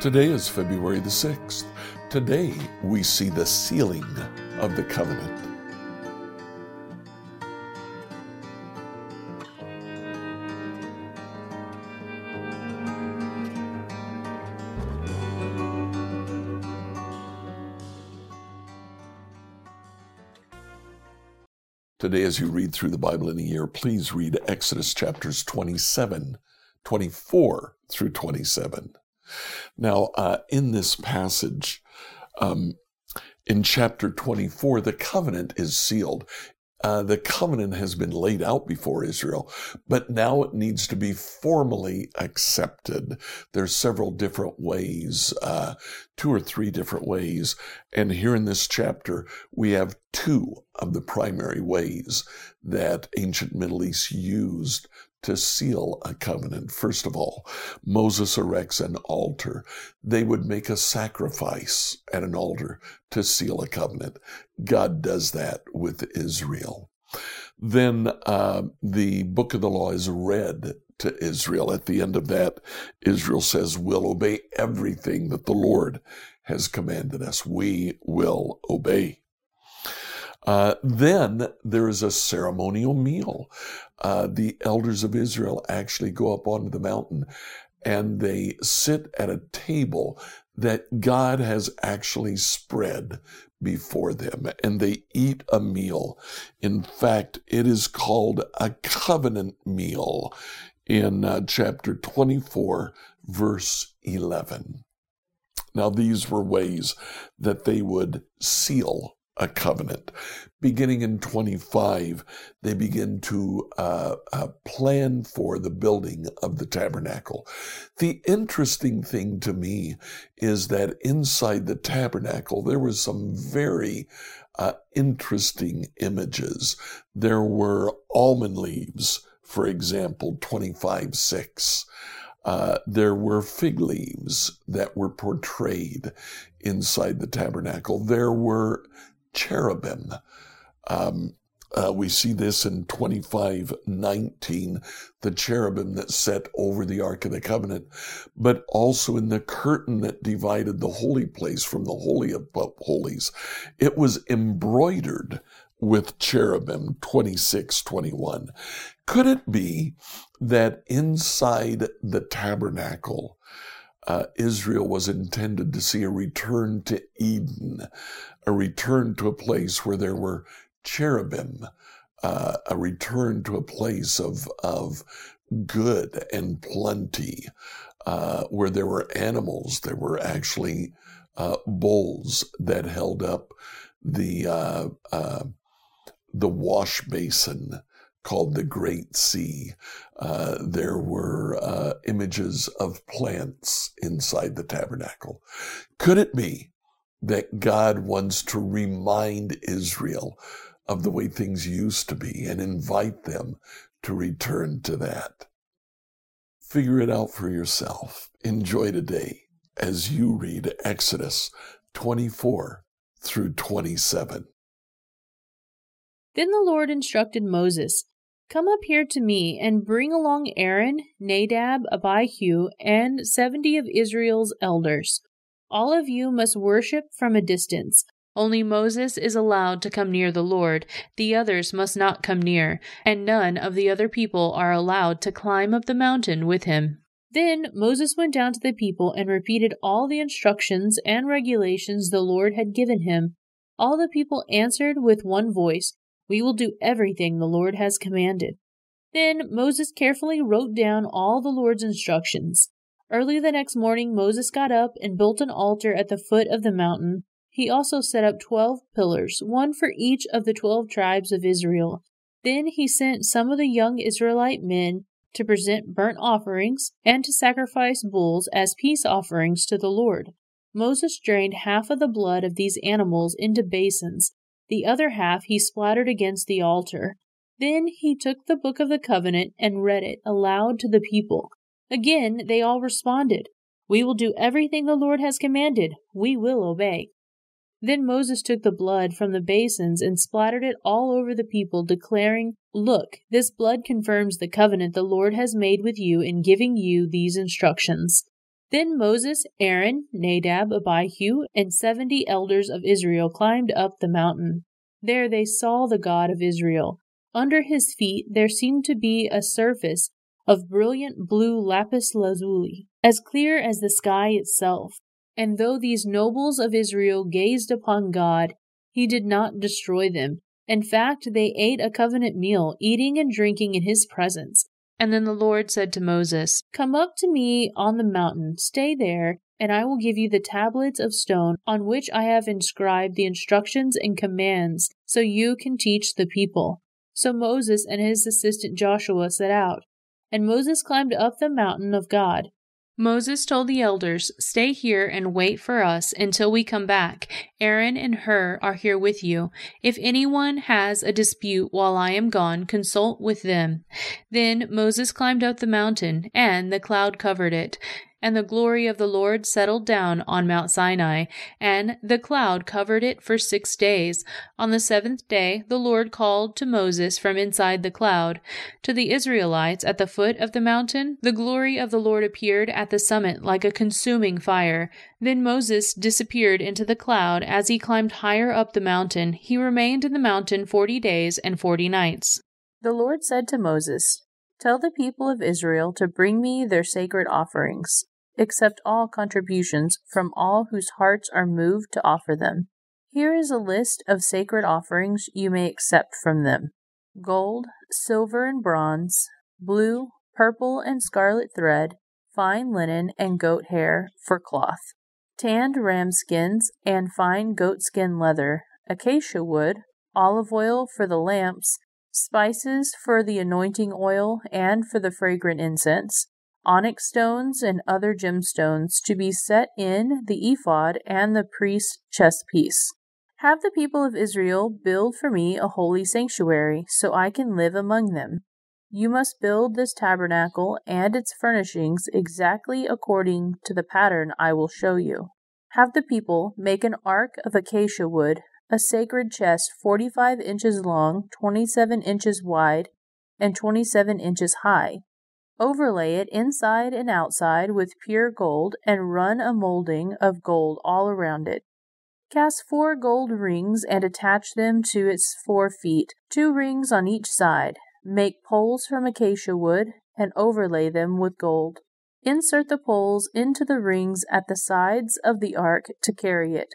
Today is February the 6th. Today we see the sealing of the covenant. Today, as you read through the Bible in a year, please read Exodus chapters 27, 24 through 27. Now, uh, in this passage, um, in chapter 24, the covenant is sealed. Uh, the covenant has been laid out before Israel, but now it needs to be formally accepted. There's several different ways, uh, two or three different ways. And here in this chapter, we have two of the primary ways that ancient Middle East used to seal a covenant. First of all, Moses erects an altar. They would make a sacrifice at an altar to seal a covenant. God does that with Israel. Then uh, the book of the law is read to Israel. At the end of that, Israel says, We'll obey everything that the Lord has commanded us. We will obey. Uh, then there is a ceremonial meal. Uh, the elders of Israel actually go up onto the mountain and they sit at a table that God has actually spread before them and they eat a meal. In fact, it is called a covenant meal in uh, chapter 24, verse 11. Now, these were ways that they would seal a covenant. Beginning in 25, they begin to uh, uh, plan for the building of the tabernacle. The interesting thing to me is that inside the tabernacle, there was some very uh, interesting images. There were almond leaves, for example, 25 6. Uh, there were fig leaves that were portrayed inside the tabernacle. There were cherubim. Um, uh, we see this in 25:19, the cherubim that set over the Ark of the Covenant, but also in the curtain that divided the holy place from the Holy of Holies. It was embroidered with cherubim, 26:21. Could it be that inside the tabernacle, uh, Israel was intended to see a return to Eden, a return to a place where there were cherubim, uh, a return to a place of, of good and plenty, uh, where there were animals. There were actually uh, bulls that held up the uh, uh, the wash basin called the Great Sea. Uh, there were uh, images of plants inside the tabernacle. Could it be that God wants to remind Israel of the way things used to be and invite them to return to that? Figure it out for yourself. Enjoy today as you read Exodus 24 through 27. Then the Lord instructed Moses Come up here to me, and bring along Aaron, Nadab, Abihu, and seventy of Israel's elders. All of you must worship from a distance. Only Moses is allowed to come near the Lord, the others must not come near, and none of the other people are allowed to climb up the mountain with him. Then Moses went down to the people and repeated all the instructions and regulations the Lord had given him. All the people answered with one voice, we will do everything the Lord has commanded. Then Moses carefully wrote down all the Lord's instructions. Early the next morning, Moses got up and built an altar at the foot of the mountain. He also set up twelve pillars, one for each of the twelve tribes of Israel. Then he sent some of the young Israelite men to present burnt offerings and to sacrifice bulls as peace offerings to the Lord. Moses drained half of the blood of these animals into basins the other half he splattered against the altar. Then he took the book of the covenant and read it aloud to the people. Again they all responded, We will do everything the Lord has commanded. We will obey. Then Moses took the blood from the basins and splattered it all over the people, declaring, Look, this blood confirms the covenant the Lord has made with you in giving you these instructions. Then Moses, Aaron, Nadab, Abihu, and seventy elders of Israel climbed up the mountain. There they saw the God of Israel. Under his feet there seemed to be a surface of brilliant blue lapis lazuli, as clear as the sky itself. And though these nobles of Israel gazed upon God, he did not destroy them. In fact, they ate a covenant meal, eating and drinking in his presence. And then the Lord said to Moses, Come up to me on the mountain, stay there, and I will give you the tablets of stone on which I have inscribed the instructions and commands, so you can teach the people. So Moses and his assistant Joshua set out, and Moses climbed up the mountain of God. Moses told the elders, Stay here and wait for us until we come back. Aaron and Hur are here with you. If anyone has a dispute while I am gone, consult with them. Then Moses climbed up the mountain, and the cloud covered it. And the glory of the Lord settled down on Mount Sinai, and the cloud covered it for six days. On the seventh day, the Lord called to Moses from inside the cloud. To the Israelites at the foot of the mountain, the glory of the Lord appeared at the summit like a consuming fire. Then Moses disappeared into the cloud as he climbed higher up the mountain. He remained in the mountain forty days and forty nights. The Lord said to Moses, Tell the people of Israel to bring me their sacred offerings accept all contributions from all whose hearts are moved to offer them. Here is a list of sacred offerings you may accept from them gold, silver, and bronze, blue, purple, and scarlet thread, fine linen, and goat hair for cloth, tanned ram skins, and fine goatskin leather, acacia wood, olive oil for the lamps, spices for the anointing oil and for the fragrant incense, onyx stones, and other gemstones to be set in the ephod and the priest's chest piece. Have the people of Israel build for me a holy sanctuary, so I can live among them. You must build this tabernacle and its furnishings exactly according to the pattern I will show you. Have the people make an ark of acacia wood, a sacred chest 45 inches long, 27 inches wide, and 27 inches high. Overlay it inside and outside with pure gold and run a molding of gold all around it. Cast four gold rings and attach them to its four feet, two rings on each side. Make poles from acacia wood and overlay them with gold. Insert the poles into the rings at the sides of the ark to carry it.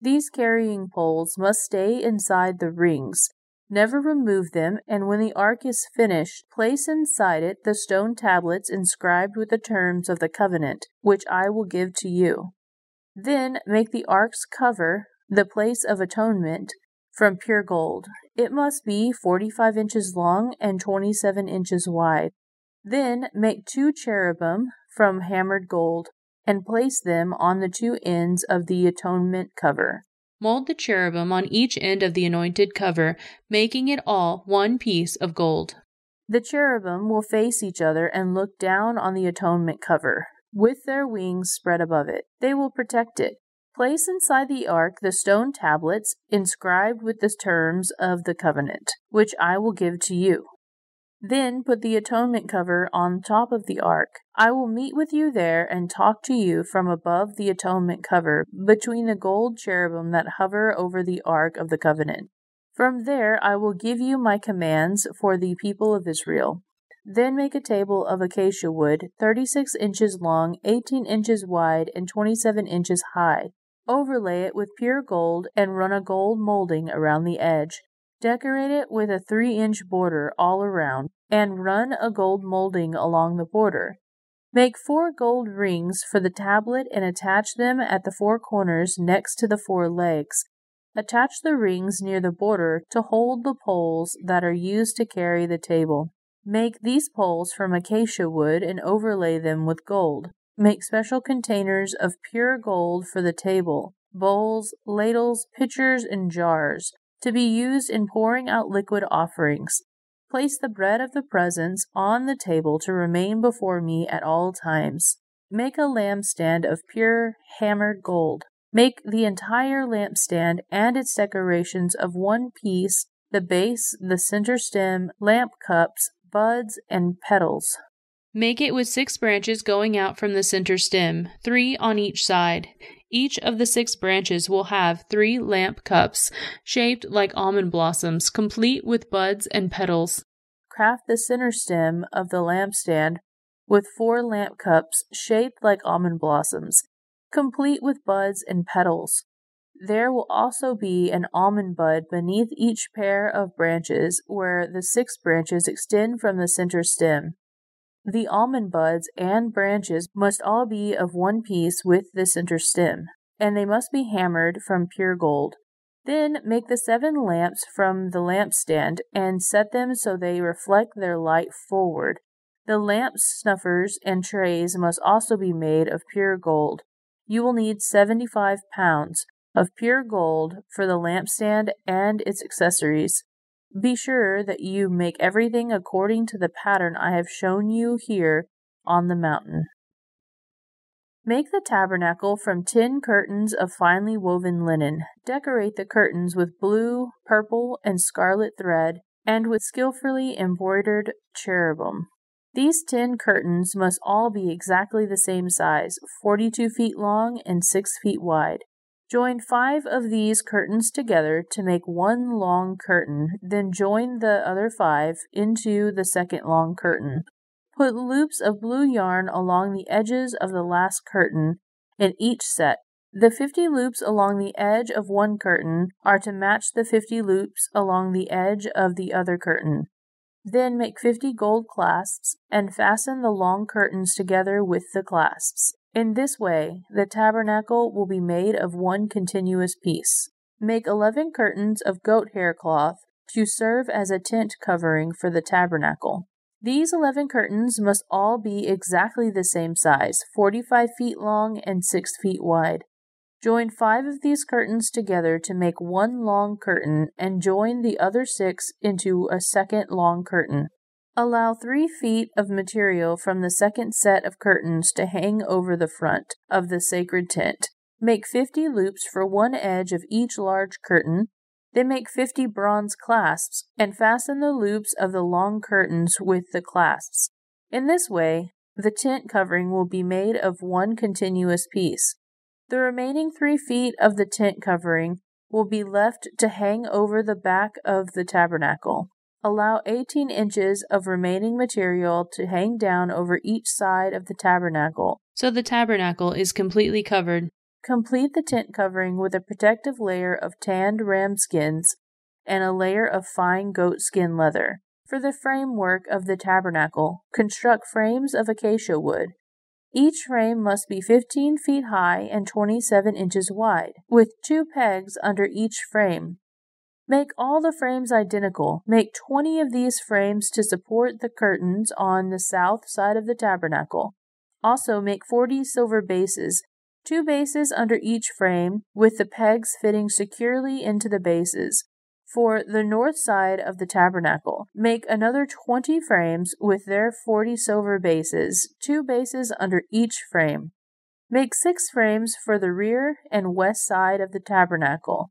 These carrying poles must stay inside the rings, Never remove them, and when the ark is finished, place inside it the stone tablets inscribed with the terms of the covenant, which I will give to you. Then make the ark's cover, the place of atonement, from pure gold. It must be forty five inches long and twenty seven inches wide. Then make two cherubim from hammered gold, and place them on the two ends of the atonement cover. Mold the cherubim on each end of the anointed cover, making it all one piece of gold. The cherubim will face each other and look down on the atonement cover, with their wings spread above it. They will protect it. Place inside the ark the stone tablets inscribed with the terms of the covenant, which I will give to you. Then put the atonement cover on top of the ark. I will meet with you there and talk to you from above the atonement cover, between the gold cherubim that hover over the ark of the covenant. From there I will give you my commands for the people of Israel. Then make a table of acacia wood, 36 inches long, 18 inches wide, and 27 inches high. Overlay it with pure gold and run a gold molding around the edge. Decorate it with a three inch border all around, and run a gold molding along the border. Make four gold rings for the tablet and attach them at the four corners next to the four legs. Attach the rings near the border to hold the poles that are used to carry the table. Make these poles from acacia wood and overlay them with gold. Make special containers of pure gold for the table bowls, ladles, pitchers, and jars to be used in pouring out liquid offerings. Place the bread of the presence on the table to remain before me at all times. Make a lampstand of pure hammered gold. Make the entire lampstand and its decorations of one piece the base, the center stem, lamp cups, buds, and petals. Make it with six branches going out from the center stem, three on each side. Each of the six branches will have three lamp cups, shaped like almond blossoms, complete with buds and petals. Craft the center stem of the lampstand with four lamp cups shaped like almond blossoms, complete with buds and petals. There will also be an almond bud beneath each pair of branches where the six branches extend from the center stem. The almond buds and branches must all be of one piece with the center stem, and they must be hammered from pure gold. Then make the seven lamps from the lampstand and set them so they reflect their light forward. The lamp snuffers and trays must also be made of pure gold. You will need 75 pounds of pure gold for the lampstand and its accessories. Be sure that you make everything according to the pattern I have shown you here on the mountain. Make the tabernacle from tin curtains of finely woven linen. Decorate the curtains with blue, purple, and scarlet thread, and with skillfully embroidered cherubim. These tin curtains must all be exactly the same size, 42 feet long and 6 feet wide. Join five of these curtains together to make one long curtain, then join the other five into the second long curtain. Put loops of blue yarn along the edges of the last curtain in each set. The 50 loops along the edge of one curtain are to match the 50 loops along the edge of the other curtain. Then make 50 gold clasps and fasten the long curtains together with the clasps. In this way, the tabernacle will be made of one continuous piece. Make eleven curtains of goat hair cloth to serve as a tent covering for the tabernacle. These eleven curtains must all be exactly the same size, 45 feet long and 6 feet wide. Join five of these curtains together to make one long curtain and join the other six into a second long curtain. Allow three feet of material from the second set of curtains to hang over the front of the sacred tent. Make 50 loops for one edge of each large curtain. Then make 50 bronze clasps and fasten the loops of the long curtains with the clasps. In this way, the tent covering will be made of one continuous piece. The remaining three feet of the tent covering will be left to hang over the back of the tabernacle. Allow 18 inches of remaining material to hang down over each side of the tabernacle. So the tabernacle is completely covered. Complete the tent covering with a protective layer of tanned ram skins and a layer of fine goat skin leather. For the framework of the tabernacle, construct frames of acacia wood. Each frame must be 15 feet high and 27 inches wide, with two pegs under each frame. Make all the frames identical. Make 20 of these frames to support the curtains on the south side of the tabernacle. Also, make 40 silver bases, two bases under each frame, with the pegs fitting securely into the bases. For the north side of the tabernacle, make another 20 frames with their 40 silver bases, two bases under each frame. Make six frames for the rear and west side of the tabernacle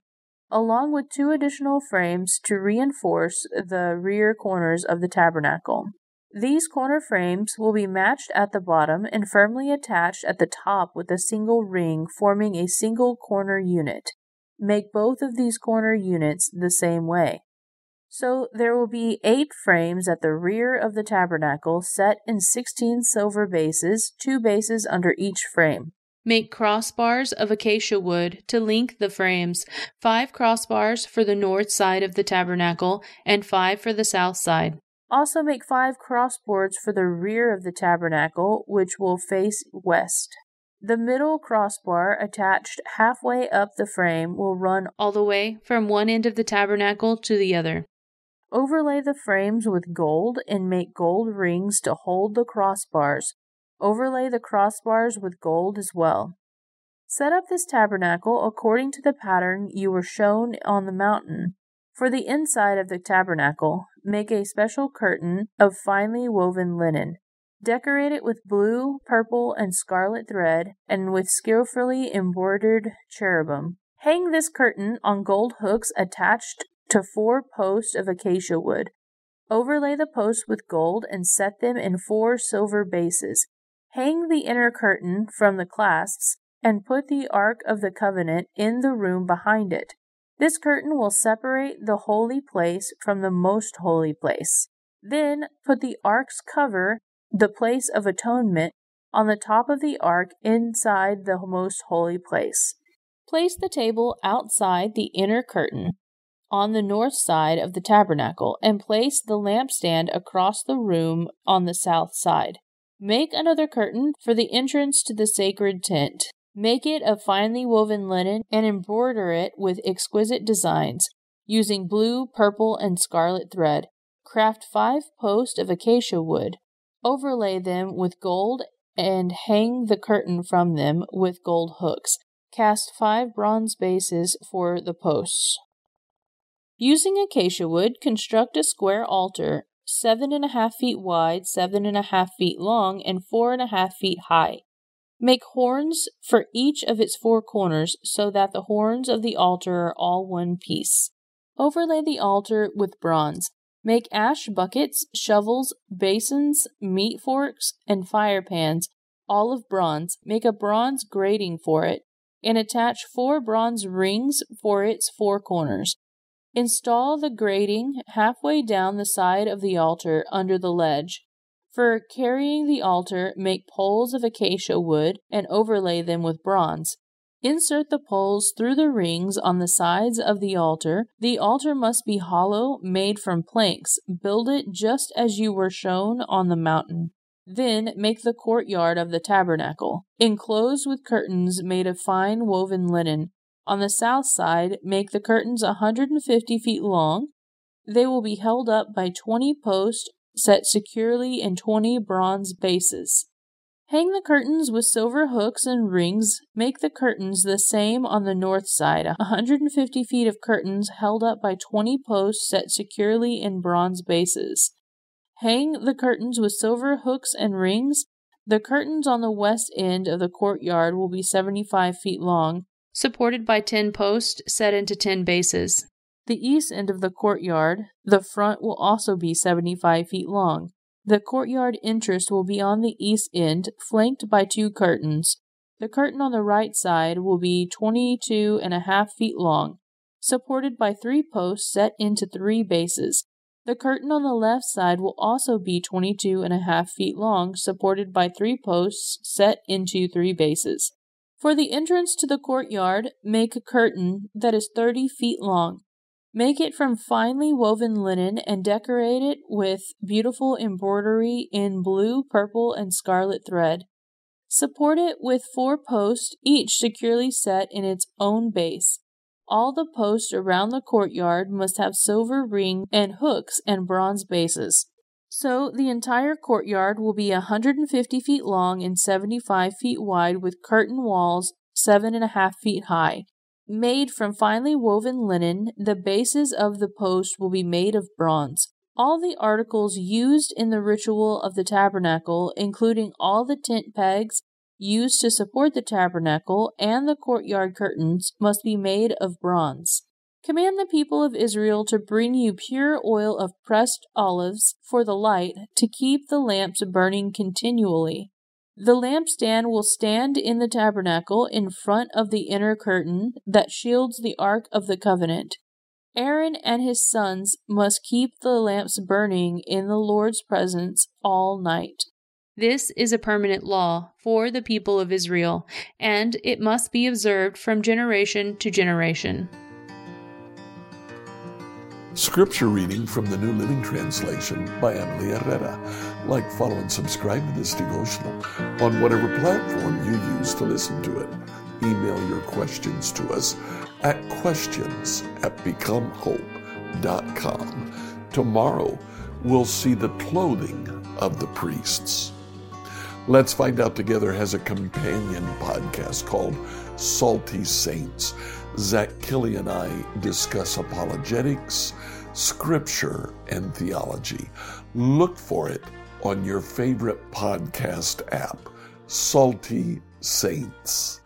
along with two additional frames to reinforce the rear corners of the tabernacle. These corner frames will be matched at the bottom and firmly attached at the top with a single ring forming a single corner unit. Make both of these corner units the same way. So there will be eight frames at the rear of the tabernacle set in 16 silver bases, two bases under each frame. Make crossbars of acacia wood to link the frames, five crossbars for the north side of the tabernacle and five for the south side. Also make five crossboards for the rear of the tabernacle, which will face west. The middle crossbar attached halfway up the frame will run all the way from one end of the tabernacle to the other. Overlay the frames with gold and make gold rings to hold the crossbars Overlay the crossbars with gold as well. Set up this tabernacle according to the pattern you were shown on the mountain. For the inside of the tabernacle, make a special curtain of finely woven linen. Decorate it with blue, purple, and scarlet thread, and with skillfully embroidered cherubim. Hang this curtain on gold hooks attached to four posts of acacia wood. Overlay the posts with gold and set them in four silver bases. Hang the inner curtain from the clasps and put the Ark of the Covenant in the room behind it. This curtain will separate the holy place from the most holy place. Then put the ark's cover, the place of atonement, on the top of the ark inside the most holy place. Place the table outside the inner curtain on the north side of the tabernacle and place the lampstand across the room on the south side. Make another curtain for the entrance to the sacred tent. Make it of finely woven linen and embroider it with exquisite designs, using blue, purple, and scarlet thread. Craft five posts of acacia wood. Overlay them with gold and hang the curtain from them with gold hooks. Cast five bronze bases for the posts. Using acacia wood, construct a square altar, seven and a half feet wide, seven and a half feet long, and four and a half feet high. Make horns for each of its four corners so that the horns of the altar are all one piece. Overlay the altar with bronze. Make ash buckets, shovels, basins, meat forks, and fire pans, all of bronze. Make a bronze grating for it, and attach four bronze rings for its four corners. Install the grating halfway down the side of the altar under the ledge. For carrying the altar, make poles of acacia wood and overlay them with bronze. Insert the poles through the rings on the sides of the altar. The altar must be hollow, made from planks. Build it just as you were shown on the mountain. Then make the courtyard of the tabernacle, enclosed with curtains made of fine woven linen. On the south side, make the curtains a 150 feet long. They will be held up by 20 posts set securely in 20 bronze bases. Hang the curtains with silver hooks and rings. Make the curtains the same on the north side, 150 feet of curtains held up by 20 posts set securely in bronze bases. Hang the curtains with silver hooks and rings. The curtains on the west end of the courtyard will be 75 feet long, supported by 10 posts set into 10 bases. The east end of the courtyard, the front will also be 75 feet long. The courtyard entrance will be on the east end, flanked by two curtains. The curtain on the right side will be 22 and a half feet long, supported by three posts set into three bases. The curtain on the left side will also be 22 and a half feet long, supported by three posts set into three bases. For the entrance to the courtyard, make a curtain that is 30 feet long. Make it from finely woven linen and decorate it with beautiful embroidery in blue, purple, and scarlet thread. Support it with four posts, each securely set in its own base. All the posts around the courtyard must have silver rings and hooks and bronze bases. So the entire courtyard will be 150 feet long and 75 feet wide with curtain walls seven and a half feet high. Made from finely woven linen, the bases of the posts will be made of bronze. All the articles used in the ritual of the tabernacle, including all the tent pegs used to support the tabernacle and the courtyard curtains, must be made of bronze. Command the people of Israel to bring you pure oil of pressed olives for the light, to keep the lamps burning continually. The lampstand will stand in the tabernacle in front of the inner curtain that shields the Ark of the Covenant. Aaron and his sons must keep the lamps burning in the Lord's presence all night. This is a permanent law for the people of Israel, and it must be observed from generation to generation. Scripture reading from the New Living Translation by Emily Herrera. Like, follow, and subscribe to this devotional on whatever platform you use to listen to it. Email your questions to us at questions at becomehope.com. Tomorrow, we'll see the clothing of the priests. Let's Find Out Together has a companion podcast called Salty Saints. Zach Killy and I discuss apologetics, scripture, and theology. Look for it on your favorite podcast app, Salty Saints.